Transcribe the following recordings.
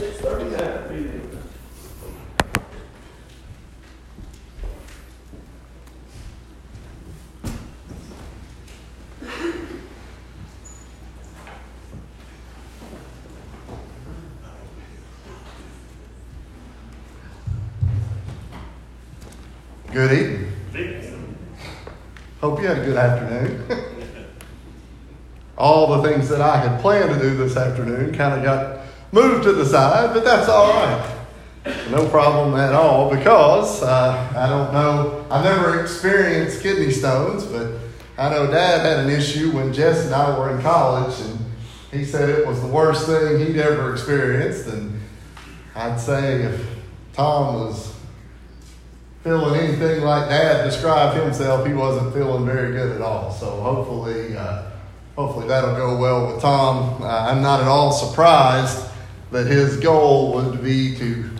Six thirty-nine. Good evening. Hope you had a good afternoon. all the things that I had planned to do this afternoon kind of got moved to the side, but that's all right. No problem at all because uh, I don't know, I've never experienced kidney stones, but I know Dad had an issue when Jess and I were in college, and he said it was the worst thing he'd ever experienced. And I'd say if Tom was feeling anything like Dad described himself, he wasn't feeling very good at all. So hopefully, uh, hopefully that'll go well with Tom. Uh, I'm not at all surprised that his goal would be to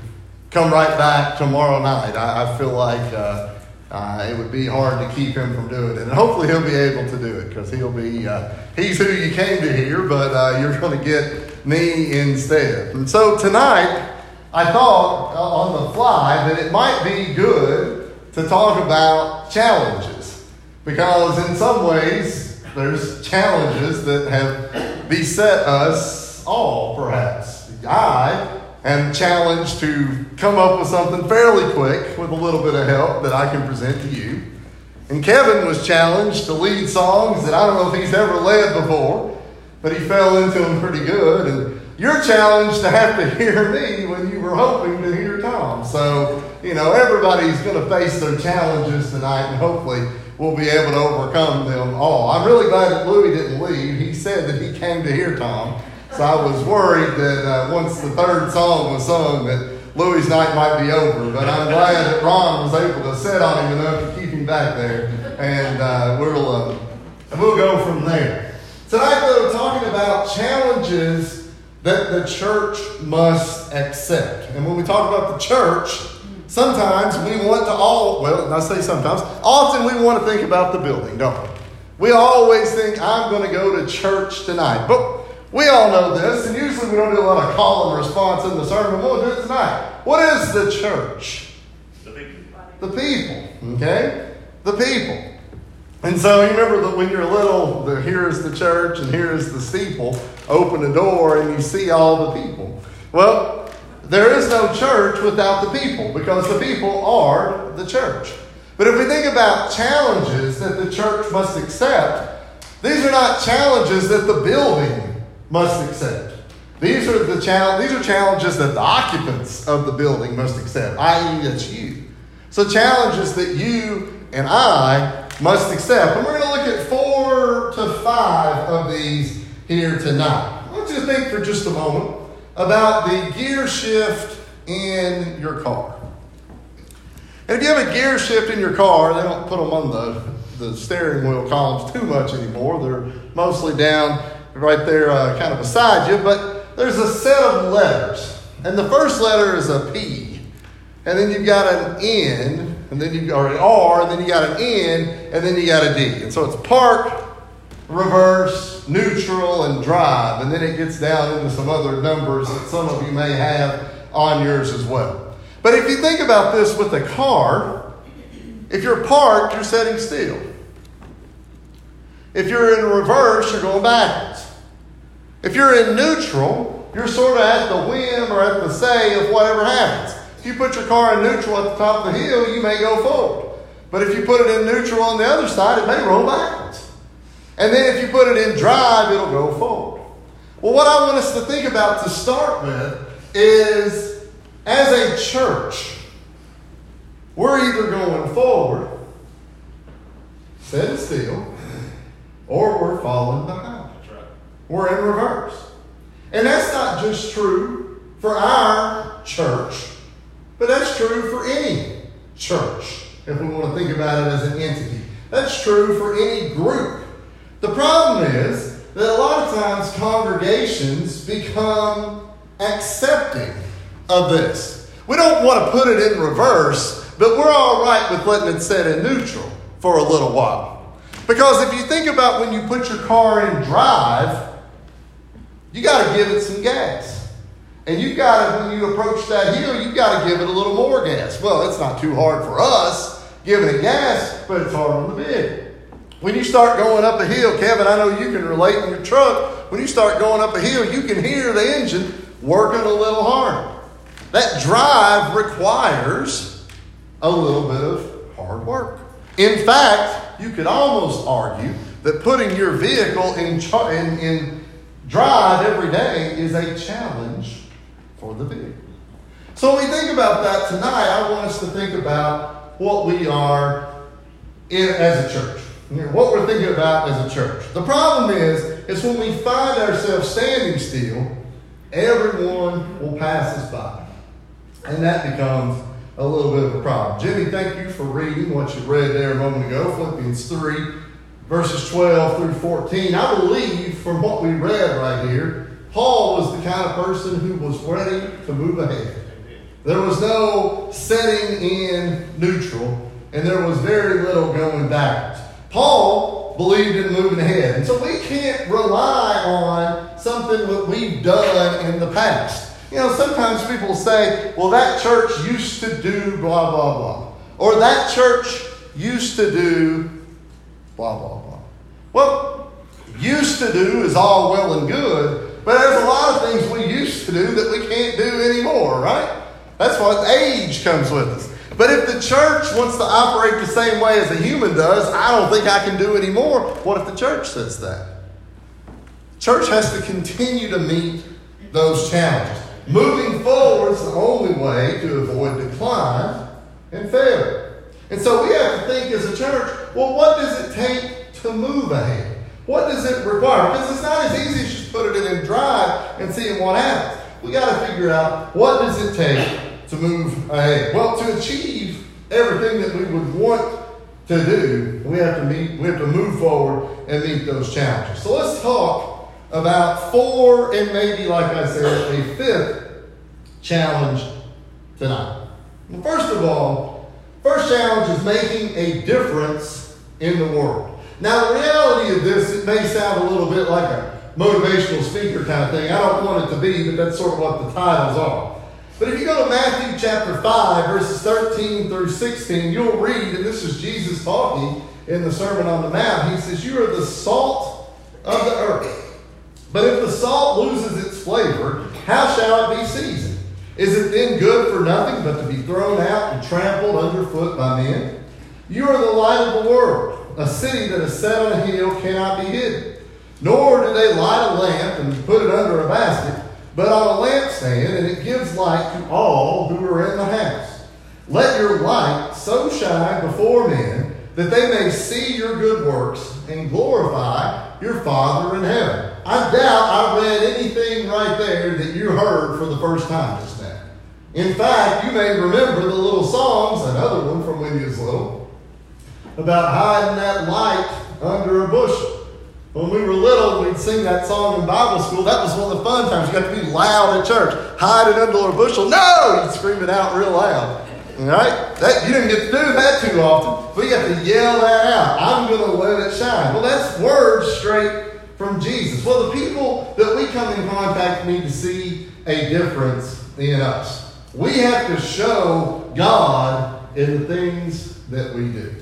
come right back tomorrow night. I, I feel like uh, uh it would be hard to keep him from doing it, and hopefully he'll be able to do it because he'll be uh, he's who you came to hear, but uh, you're going to get me instead. And so tonight. I thought uh, on the fly that it might be good to talk about challenges because, in some ways, there's challenges that have beset us all, perhaps. I am challenged to come up with something fairly quick with a little bit of help that I can present to you. And Kevin was challenged to lead songs that I don't know if he's ever led before, but he fell into them pretty good. And you're challenged to have to hear me when you were hoping to hear Tom. So, you know, everybody's going to face their challenges tonight, and hopefully we'll be able to overcome them all. I'm really glad that Louis didn't leave. He said that he came to hear Tom. So I was worried that uh, once the third song was sung, that Louis' night might be over. But I'm glad that Ron was able to sit on him enough to keep him back there. And uh, we'll, uh, we'll go from there. Tonight, though, talking about challenges that the church must accept. And when we talk about the church, sometimes we want to all, well, I say sometimes, often we want to think about the building, don't we? We always think, I'm going to go to church tonight. But we all know this, and usually we don't do a lot of call and response in the sermon. We'll do it tonight. What is the church? The people. The people, okay? The people. And so you remember that when you're little, the, here's the church and here's the steeple. Open the door and you see all the people. Well, there is no church without the people because the people are the church. But if we think about challenges that the church must accept, these are not challenges that the building must accept. These are the chal- these are challenges that the occupants of the building must accept, i.e., it's you. So challenges that you and I must accept. And we're going to look at four to five of these here tonight. You to think for just a moment about the gear shift in your car. And if you have a gear shift in your car, they don't put them on the, the steering wheel columns too much anymore. They're mostly down right there, uh, kind of beside you. But there's a set of letters. And the first letter is a P. And then you've got an N and then you got an R, and then you got an N, and then you got a D. And so it's park, reverse, neutral, and drive. And then it gets down into some other numbers that some of you may have on yours as well. But if you think about this with a car, if you're parked, you're setting still. If you're in reverse, you're going backwards. If you're in neutral, you're sort of at the whim or at the say of whatever happens. If you put your car in neutral at the top of the hill, you may go forward. But if you put it in neutral on the other side, it may roll backwards. And then if you put it in drive, it'll go forward. Well, what I want us to think about to start with is as a church, we're either going forward, sitting still, or we're falling behind. We're in reverse. And that's not just true for our church. But that's true for any church, if we want to think about it as an entity. That's true for any group. The problem is that a lot of times congregations become accepting of this. We don't want to put it in reverse, but we're all right with letting it set in neutral for a little while. Because if you think about when you put your car in drive, you got to give it some gas. And you got to, when you approach that hill, you got to give it a little more gas. Well, it's not too hard for us giving it gas, but it's hard on the big. When you start going up a hill, Kevin, I know you can relate in your truck. When you start going up a hill, you can hear the engine working a little hard. That drive requires a little bit of hard work. In fact, you could almost argue that putting your vehicle in, in, in drive every day is a challenge for the vehicle. So when we think about that tonight, I want us to think about what we are in, as a church. What we're thinking about as a church. The problem is, is when we find ourselves standing still, everyone will pass us by. And that becomes a little bit of a problem. Jimmy, thank you for reading what you read there a moment ago, Philippians 3, verses 12 through 14. I believe from what we read right here, Paul was the kind of person who was ready to move ahead. There was no setting in neutral, and there was very little going backwards. Paul believed in moving ahead. And so we can't rely on something that we've done in the past. You know, sometimes people say, well, that church used to do blah, blah, blah. Or that church used to do blah, blah, Well, used to do is all well and good, but there's a lot of things we used to do that we can't do anymore, right? That's what age comes with us. But if the church wants to operate the same way as a human does, I don't think I can do anymore. What if the church says that? Church has to continue to meet those challenges. Moving forward is the only way to avoid decline and failure. And so we have to think as a church, well, what does it take to move ahead? What does it require? Because it's not as easy as just put it in drive and seeing what happens. We got to figure out what does it take to move ahead. Well, to achieve everything that we would want to do, we have to meet, we have to move forward and meet those challenges. So let's talk about four and maybe, like I said, a fifth challenge tonight. Well, first of all, first challenge is making a difference in the world. Now, the reality of this, it may sound a little bit like a motivational speaker kind of thing. I don't want it to be, but that's sort of what the titles are. But if you go to Matthew chapter 5, verses 13 through 16, you'll read, and this is Jesus talking in the Sermon on the Mount. He says, You are the salt of the earth. But if the salt loses its flavor, how shall it be seasoned? Is it then good for nothing but to be thrown out and trampled underfoot by men? You are the light of the world. A city that is set on a hill cannot be hidden. Nor do they light a lamp and put it under a basket but on a lampstand, and it gives light to all who are in the house. Let your light so shine before men that they may see your good works and glorify your Father in heaven. I doubt I read anything right there that you heard for the first time just now. In fact, you may remember the little songs, another one from when you was little, about hiding that light under a bushel. When we were little, we'd sing that song in Bible school. That was one of the fun times. You got to be loud at church. Hide it under a bushel. No! You'd scream it out real loud. All right? That, you didn't get to do that too often. But you have to yell that out. I'm going to let it shine. Well, that's words straight from Jesus. Well, the people that we come in contact need to see a difference in us. We have to show God in the things that we do.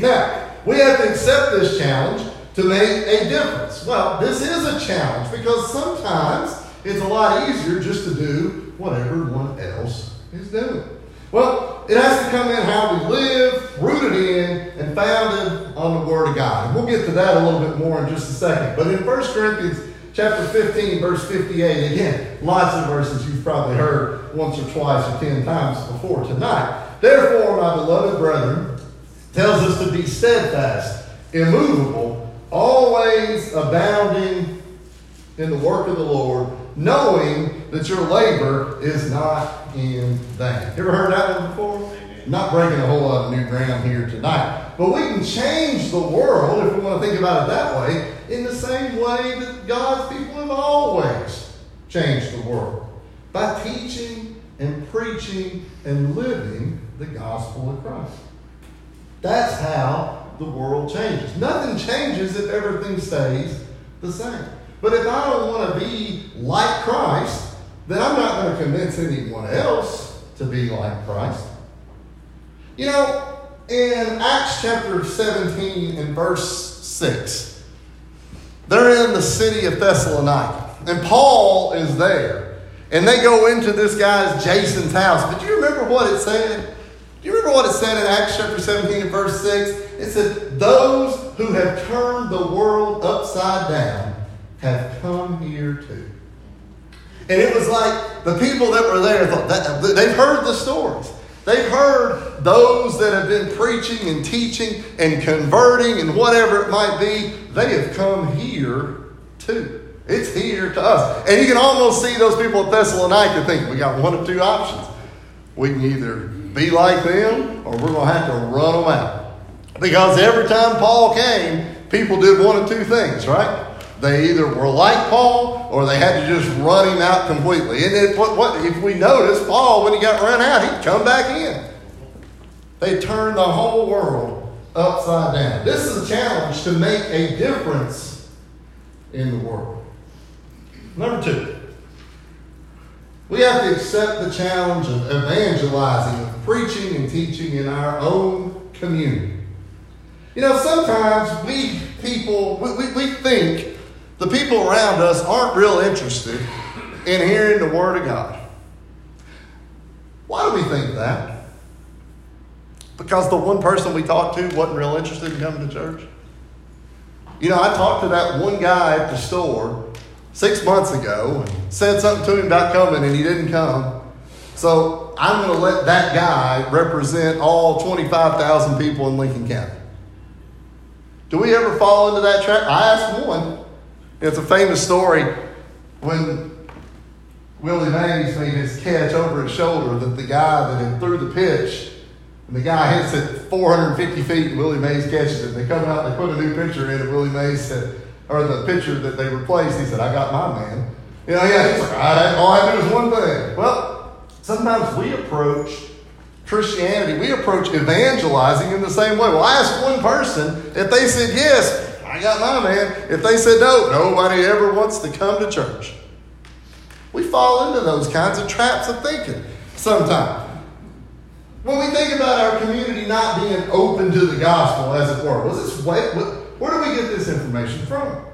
Now, we have to accept this challenge to make a difference. Well, this is a challenge because sometimes it's a lot easier just to do what everyone else is doing. Well, it has to come in how we live, rooted in, and founded on the Word of God. And we'll get to that a little bit more in just a second. But in 1 Corinthians chapter 15, verse 58, again, lots of verses you've probably heard once or twice or ten times before tonight. Therefore, my beloved brethren, tells us to be steadfast, immovable, always abounding in the work of the Lord, knowing that your labor is not in vain. You ever heard that one before? Not breaking a whole lot of new ground here tonight. But we can change the world, if we want to think about it that way, in the same way that God's people have always changed the world by teaching and preaching and living the gospel of Christ. That's how the world changes. Nothing changes if everything stays the same. But if I don't want to be like Christ, then I'm not going to convince anyone else to be like Christ. You know, in Acts chapter 17 and verse 6, they're in the city of Thessalonica, and Paul is there. And they go into this guy's Jason's house. But you remember what it said? Do you remember what it said in Acts chapter 17 and verse 6? It said, Those who have turned the world upside down have come here too. And it was like the people that were there thought that they've heard the stories. They've heard those that have been preaching and teaching and converting and whatever it might be. They have come here too. It's here to us. And you can almost see those people at Thessalonica think we got one of two options. We can either be like them or we're going to have to run them out. Because every time Paul came, people did one of two things, right? They either were like Paul or they had to just run him out completely. And it, what, what, if we notice, Paul, when he got run out, he'd come back in. They turned the whole world upside down. This is a challenge to make a difference in the world. Number two, we have to accept the challenge of evangelizing, preaching and teaching in our own community. You know, sometimes we people, we, we, we think the people around us aren't real interested in hearing the Word of God. Why do we think that? Because the one person we talked to wasn't real interested in coming to church. You know, I talked to that one guy at the store six months ago and said something to him about coming and he didn't come. So I'm going to let that guy represent all 25,000 people in Lincoln County. Do we ever fall into that trap? I asked one. It's a famous story when Willie Mays made his catch over his shoulder that the guy that threw the pitch, and the guy hits it 450 feet, and Willie Mays catches it. They come out, they put a new pitcher in, and Willie Mays said, or the pitcher that they replaced, he said, I got my man. You know, yeah, he's like, ah, all I do is one thing. Well, sometimes we approach Christianity, we approach evangelizing in the same way. Well, I asked one person, if they said yes, I got my man. If they said no, nobody ever wants to come to church. We fall into those kinds of traps of thinking sometimes. When we think about our community not being open to the gospel, as it were, was this way, where do we get this information from?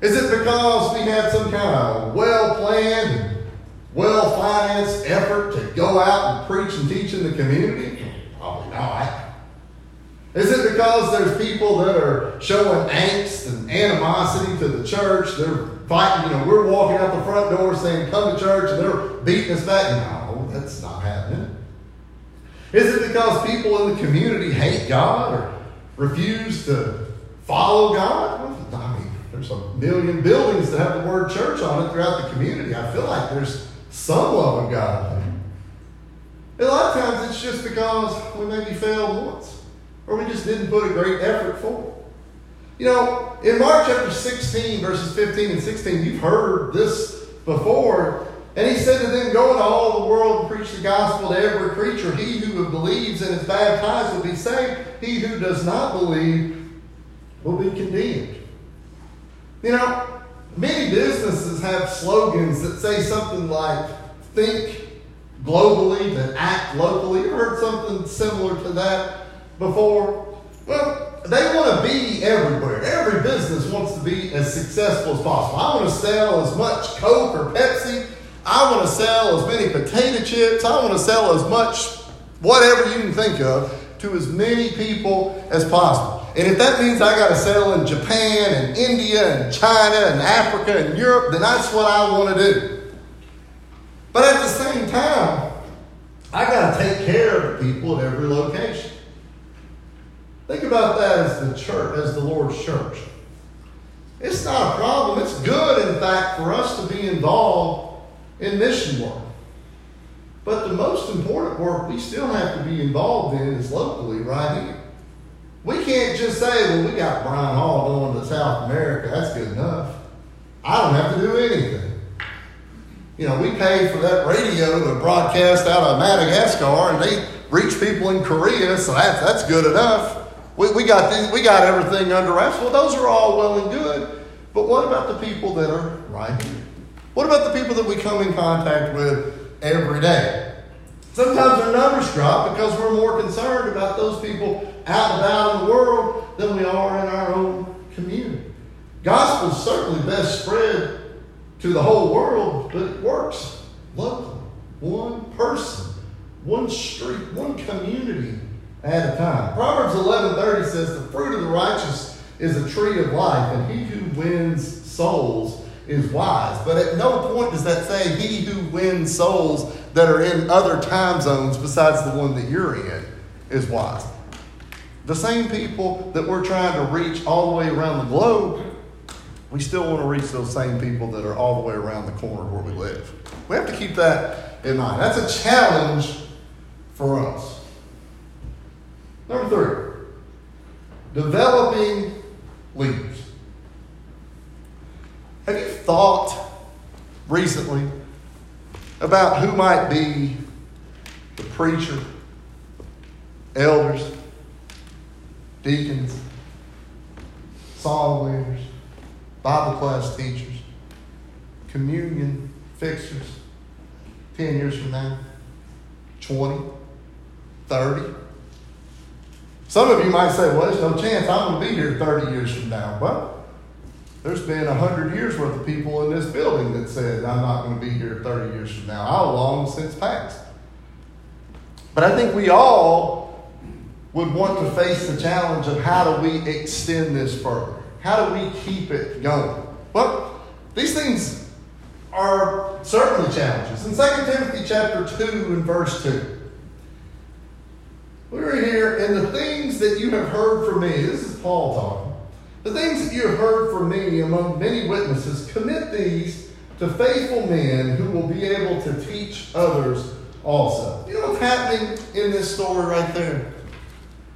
Is it because we had some kind of well planned, well financed effort to go out and preach and teach in the community? Probably not. Is it because there's people that are showing angst and animosity to the church? They're fighting, you know, we're walking out the front door saying, come to church, and they're beating us back. No, that's not happening. Is it because people in the community hate God or refuse to follow God? I mean, there's a million buildings that have the word church on it throughout the community. I feel like there's some love of God a lot of times it's just because we maybe failed once or we just didn't put a great effort forward. You know, in Mark chapter 16, verses 15 and 16, you've heard this before. And he said to them, Go into all the world and preach the gospel to every creature. He who believes and is baptized will be saved. He who does not believe will be condemned. You know, many businesses have slogans that say something like, think globally, but act locally. You heard something similar to that before? Well, they want to be everywhere. Every business wants to be as successful as possible. I want to sell as much Coke or Pepsi. I want to sell as many potato chips. I want to sell as much whatever you can think of to as many people as possible. And if that means I got to sell in Japan and India and China and Africa and Europe, then that's what I want to do. But at the same time, I got to take care of the people at every location. Think about that as the church, as the Lord's church. It's not a problem. It's good, in fact, for us to be involved in mission work. But the most important work we still have to be involved in is locally, right here. We can't just say, well, we got Brian Hall going to South America. That's good enough. I don't have to do anything. You know, we pay for that radio to broadcast out of Madagascar, and they reach people in Korea, so that's, that's good enough. We, we, got we got everything under wraps. Well, those are all well and good. But what about the people that are right here? What about the people that we come in contact with every day? Sometimes our numbers drop because we're more concerned about those people out about in the world than we are in our own community. Gospel is certainly best spread to the whole world, but it works locally. One person, one street, one community at a time. Proverbs 11:30 says, "The fruit of the righteous is a tree of life, and he who wins souls is wise." But at no point does that say he who wins souls that are in other time zones besides the one that you're in is wise. The same people that we're trying to reach all the way around the globe, we still want to reach those same people that are all the way around the corner where we live. We have to keep that in mind. That's a challenge for us. Number three, developing leaders. Have you thought recently about who might be the preacher, elders, deacons, song leaders, Bible class teachers, communion fixers 10 years from now, 20, 30. Some of you might say, well, there's no chance I'm going to be here 30 years from now. Well, there's been 100 years worth of people in this building that said, I'm not going to be here 30 years from now. I'll long since passed. But I think we all would want to face the challenge of how do we extend this further? How do we keep it going? Well, these things are certainly challenges. In 2 Timothy chapter 2 and verse 2, we're here, and the things that you have heard from me, this is Paul talking, the things that you have heard from me among many witnesses, commit these to faithful men who will be able to teach others also. You know what's happening in this story right there?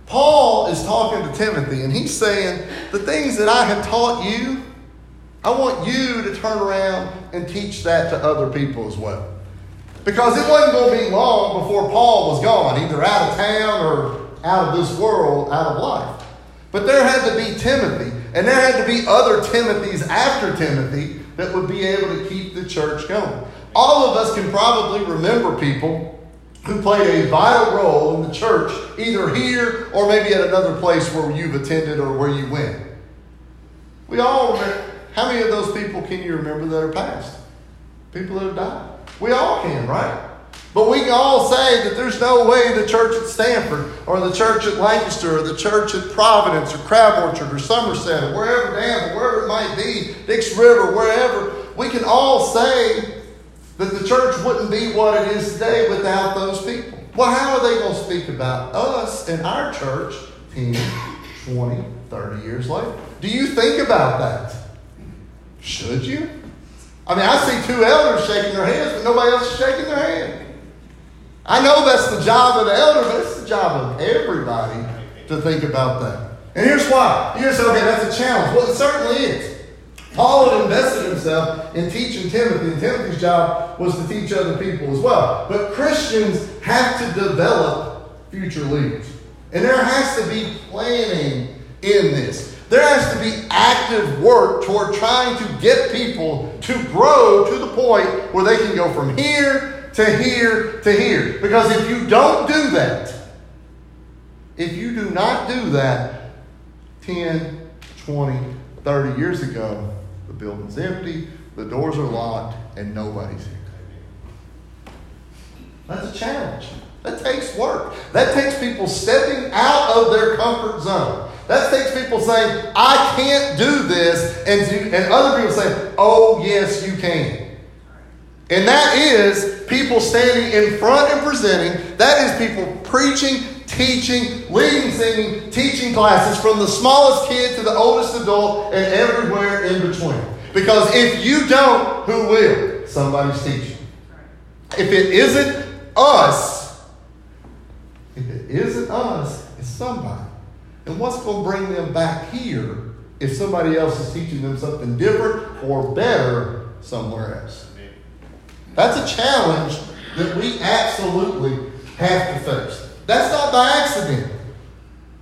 Paul is talking to Timothy, and he's saying, The things that I have taught you, I want you to turn around and teach that to other people as well. Because it wasn't going to be long before Paul was gone, either out of town or out of this world, out of life. But there had to be Timothy, and there had to be other Timothys after Timothy that would be able to keep the church going. All of us can probably remember people who played a vital role in the church, either here or maybe at another place where you've attended or where you went. We all remember. How many of those people can you remember that are past? People that have died. We all can, right? But we can all say that there's no way the church at Stanford or the church at Lancaster or the church at Providence or Crab Orchard or Somerset or wherever down, wherever it might be, Dix River, wherever, we can all say that the church wouldn't be what it is today without those people. Well, how are they going to speak about us and our church 10, 20, 30 years later? Do you think about that? Should you? I mean, I see two elders shaking their heads, but nobody else is shaking their head. I know that's the job of the elder, but it's the job of everybody to think about that. And here's why. You're say, okay, that's a challenge. Well, it certainly is. Paul had invested himself in teaching Timothy, and Timothy's job was to teach other people as well. But Christians have to develop future leaders. And there has to be planning in this. There has to be active work toward trying to get people to grow to the point where they can go from here to here to here. Because if you don't do that, if you do not do that 10, 20, 30 years ago, building's empty, the doors are locked, and nobody's here. That's a challenge. That takes work. That takes people stepping out of their comfort zone. That takes people saying, I can't do this, and, and other people saying, Oh, yes, you can. And that is people standing in front and presenting. That is people preaching, teaching, leading singing, teaching classes from the smallest kid to the oldest adult and everywhere in between. Because if you don't, who will? Somebody's teaching. If it isn't us, if it isn't us, it's somebody. And what's going to bring them back here if somebody else is teaching them something different or better somewhere else? That's a challenge that we absolutely have to face. That's not by accident.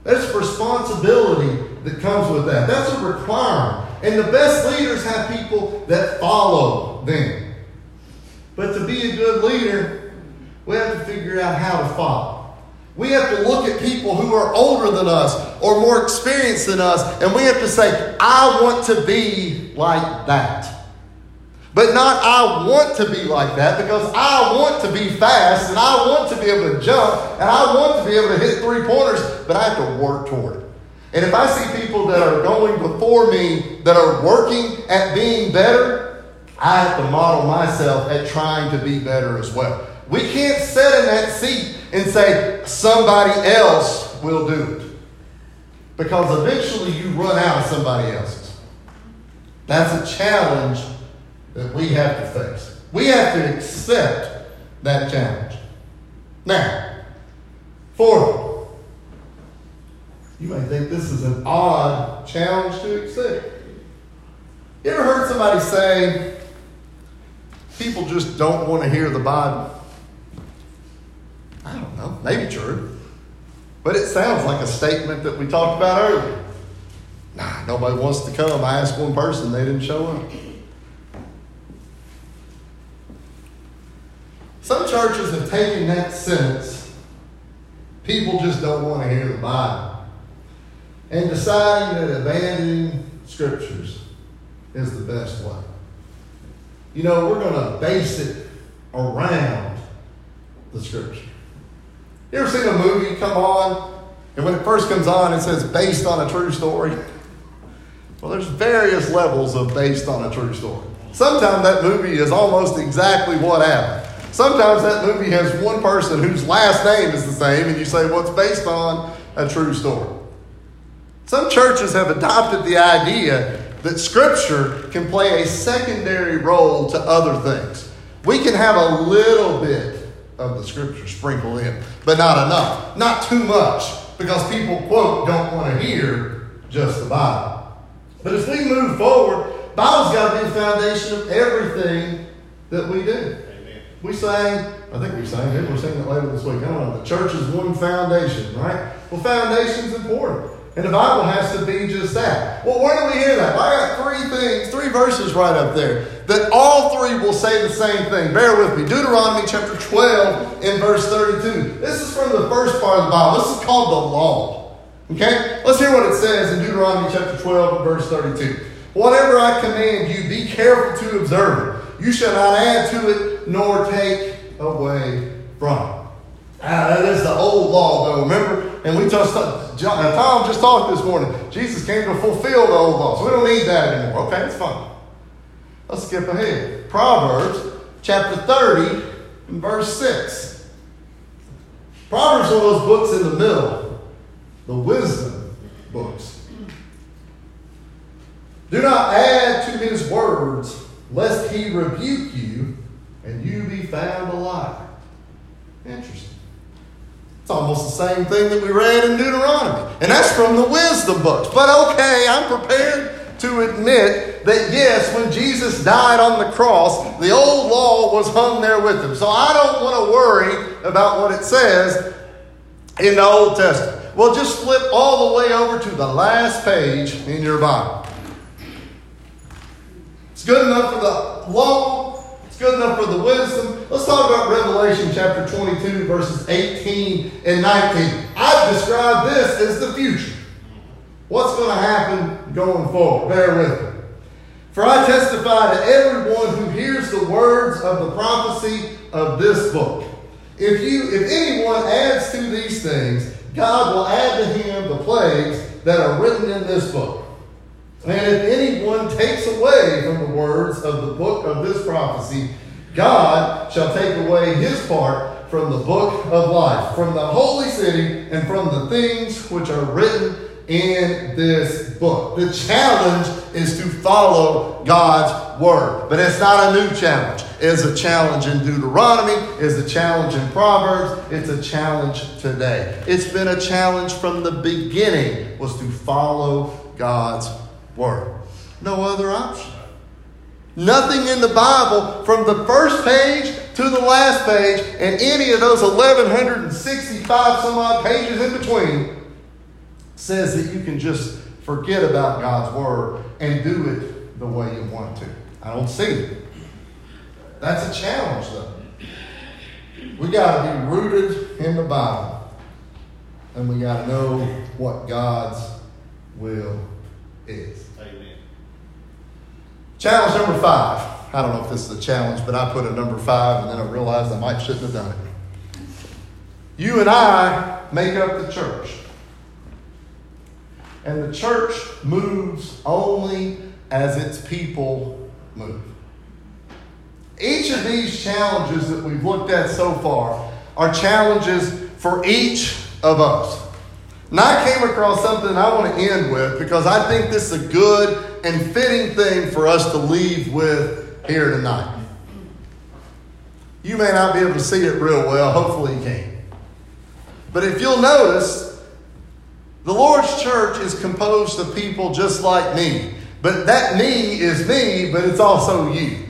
There's responsibility that comes with that. That's a requirement. And the best leaders have people that follow them. But to be a good leader, we have to figure out how to follow. We have to look at people who are older than us or more experienced than us, and we have to say, I want to be like that. But not I want to be like that because I want to be fast and I want to be able to jump and I want to be able to hit three pointers, but I have to work toward it. And if I see people that are going before me that are working at being better, I have to model myself at trying to be better as well. We can't sit in that seat and say somebody else will do it. Because eventually you run out of somebody else's. That's a challenge that we have to face. We have to accept that challenge. Now, fourth, you may think this is an odd challenge to accept. You ever heard somebody say, people just don't want to hear the Bible? I don't know, maybe true. But it sounds like a statement that we talked about earlier. Nah, nobody wants to come. I asked one person, they didn't show up. Some churches have taken that sentence, people just don't want to hear the Bible, and deciding that abandoning scriptures is the best way. You know, we're going to base it around the scripture. You ever seen a movie come on, and when it first comes on, it says based on a true story? Well, there's various levels of based on a true story. Sometimes that movie is almost exactly what happened. Sometimes that movie has one person whose last name is the same, and you say, well, it's based on a true story. Some churches have adopted the idea that Scripture can play a secondary role to other things. We can have a little bit of the Scripture sprinkled in, but not enough. Not too much, because people, quote, don't want to hear just the Bible. But as we move forward, Bible's got to be the foundation of everything that we do. We sang, I think we sang it, we're singing it later this week. I don't know. The church is one foundation, right? Well, foundation's important. And the Bible has to be just that. Well, where do we hear that? Well, I got three things, three verses right up there that all three will say the same thing. Bear with me. Deuteronomy chapter 12 in verse 32. This is from the first part of the Bible. This is called the law. Okay? Let's hear what it says in Deuteronomy chapter 12 and verse 32. Whatever I command you, be careful to observe it. You shall not add to it nor take away from. Ah, that is the old law, though. Remember? And we just John, uh, Tom just talked this morning. Jesus came to fulfill the old law, so we don't need that anymore. Okay, it's fine. Let's skip ahead. Proverbs chapter 30 and verse 6. Proverbs are those books in the middle, the wisdom books. Do not add to his words lest he rebuke you and you be found alive. Interesting. It's almost the same thing that we read in Deuteronomy. And that's from the wisdom books. But okay, I'm prepared to admit that yes, when Jesus died on the cross, the old law was hung there with him. So I don't want to worry about what it says in the Old Testament. Well, just flip all the way over to the last page in your Bible. It's good enough for the law. Good enough for the wisdom. Let's talk about Revelation chapter 22, verses 18 and 19. I've described this as the future. What's going to happen going forward? Bear with me. For I testify to everyone who hears the words of the prophecy of this book. If you, if anyone adds to these things, God will add to him the plagues that are written in this book. And if anyone takes away from the words of the book of this prophecy, God shall take away his part from the book of life, from the holy city, and from the things which are written in this book. The challenge is to follow God's word. But it's not a new challenge. It's a challenge in Deuteronomy, it's a challenge in Proverbs, it's a challenge today. It's been a challenge from the beginning was to follow God's Word. No other option. Nothing in the Bible from the first page to the last page and any of those 1,165 some odd pages in between says that you can just forget about God's Word and do it the way you want to. I don't see it. That's a challenge, though. We got to be rooted in the Bible, and we got to know what God's will is. Amen. Challenge number five. I don't know if this is a challenge, but I put a number five, and then I realized I might shouldn't have done it. You and I make up the church. And the church moves only as its people move. Each of these challenges that we've looked at so far are challenges for each of us. And I came across something I want to end with because I think this is a good and fitting thing for us to leave with here tonight. You may not be able to see it real well, hopefully, you can. But if you'll notice, the Lord's church is composed of people just like me. But that me is me, but it's also you.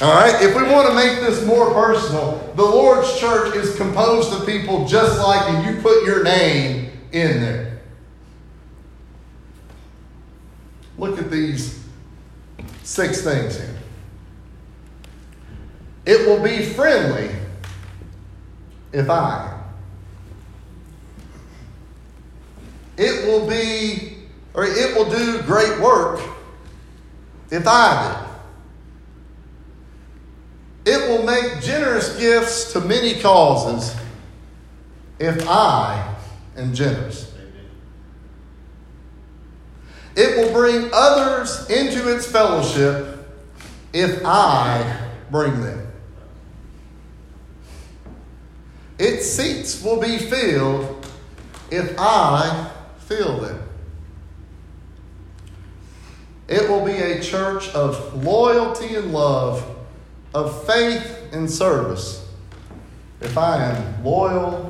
All right? If we want to make this more personal, the Lord's church is composed of people just like you. You put your name in there. Look at these six things here. It will be friendly if I. It will be, or it will do great work if I do. It will make generous gifts to many causes if I am generous. It will bring others into its fellowship if I bring them. Its seats will be filled if I fill them. It will be a church of loyalty and love, of faith and service. If I am loyal,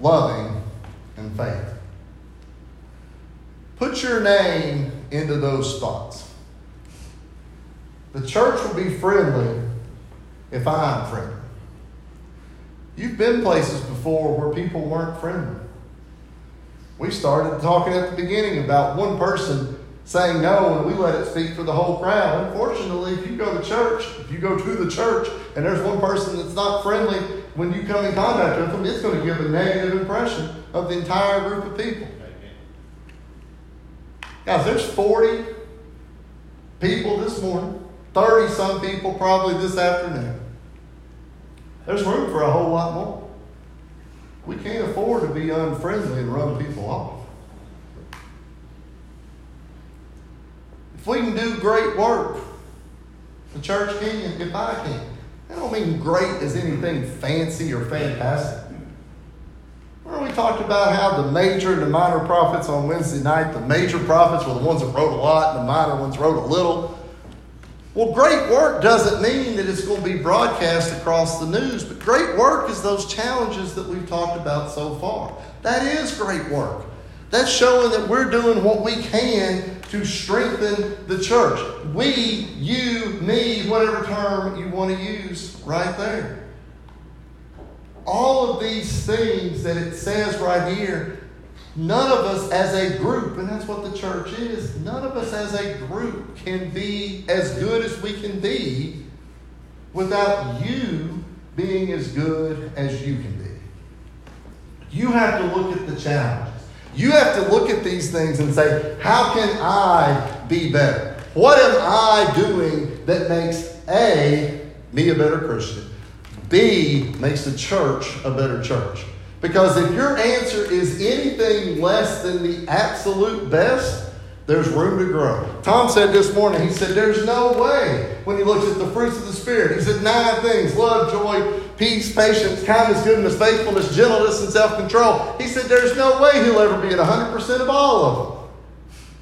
loving, and faith. Put your name into those thoughts. The church will be friendly if I'm friendly. You've been places before where people weren't friendly. We started talking at the beginning about one person saying no and we let it speak for the whole crowd. Unfortunately, if you go to church, if you go to the church and there's one person that's not friendly, when you come in contact with them, it's going to give a negative impression of the entire group of people. Guys, there's 40 people this morning, 30 some people probably this afternoon. There's room for a whole lot more. We can't afford to be unfriendly and run people off. If we can do great work, the church can, if I can. I don't mean great as anything fancy or fantastic. Remember we talked about how the major and the minor prophets on Wednesday night, the major prophets were the ones that wrote a lot and the minor ones wrote a little. Well, great work doesn't mean that it's going to be broadcast across the news, but great work is those challenges that we've talked about so far. That is great work. That's showing that we're doing what we can to strengthen the church. We, you, me, whatever term you want to use, right there. All of these things that it says right here None of us as a group, and that's what the church is, none of us as a group can be as good as we can be without you being as good as you can be. You have to look at the challenges. You have to look at these things and say, how can I be better? What am I doing that makes A, me a better Christian, B, makes the church a better church? Because if your answer is anything less than the absolute best, there's room to grow. Tom said this morning, he said, There's no way when he looks at the fruits of the Spirit. He said, Nine things love, joy, peace, patience, kindness, goodness, faithfulness, gentleness, and self control. He said, There's no way he'll ever be at 100% of all of them.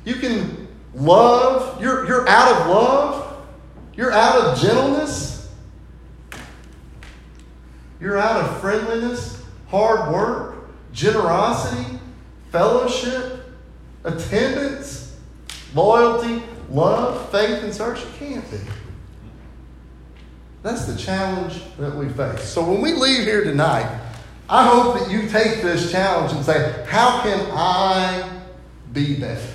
You can love, you're, you're out of love, you're out of gentleness, you're out of friendliness hard work, generosity, fellowship, attendance, loyalty, love, faith, and search? It can't be. That's the challenge that we face. So when we leave here tonight, I hope that you take this challenge and say, How can I be better?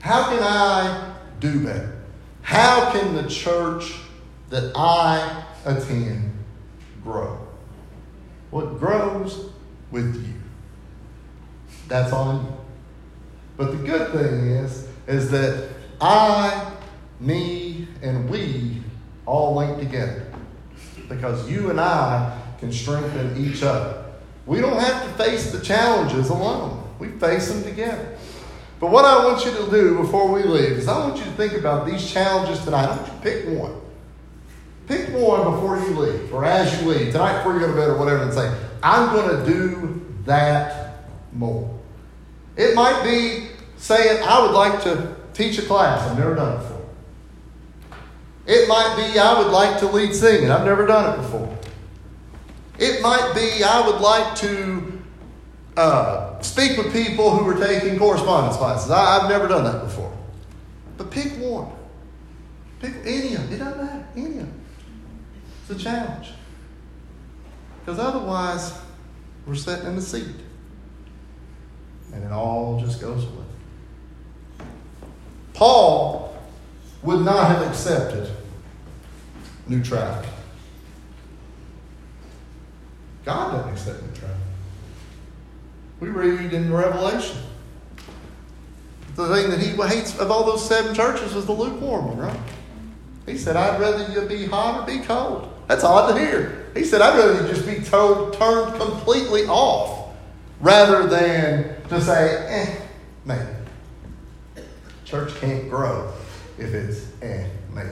How can I do better? How can the church that I attend grow. What grows with you. That's on you. But the good thing is, is that I, me, and we all linked together. Because you and I can strengthen each other. We don't have to face the challenges alone. We face them together. But what I want you to do before we leave is I want you to think about these challenges tonight. I want you to pick one. Pick one before you leave, or as you leave, tonight before you go to bed or whatever, and say, I'm going to do that more. It might be saying, I would like to teach a class. I've never done it before. It might be, I would like to lead singing. I've never done it before. It might be, I would like to uh, speak with people who are taking correspondence classes. I, have never done that before. But pick one. Pick any of them. It doesn't matter. Any of them. It's a challenge. Because otherwise, we're sitting in the seat. And it all just goes away. Paul would not have accepted neutrality. God doesn't accept neutrality. We read in Revelation. The thing that he hates of all those seven churches was the lukewarm one, right? He said, I'd rather you be hot or be cold. That's odd to hear. He said, I'd rather you just be told, turned completely off rather than to say, eh. Church can't grow if it's eh, maybe.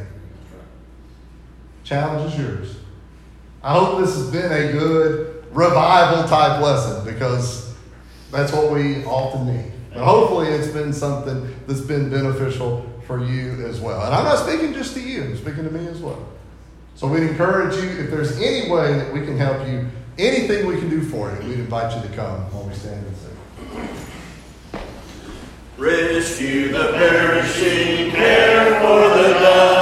Challenge is yours. I hope this has been a good revival type lesson because that's what we often need. But hopefully, it's been something that's been beneficial for you as well. And I'm not speaking just to you, I'm speaking to me as well. So we'd encourage you, if there's any way that we can help you, anything we can do for you, we'd invite you to come while we stand and. Rescue the perishing, care for the dying.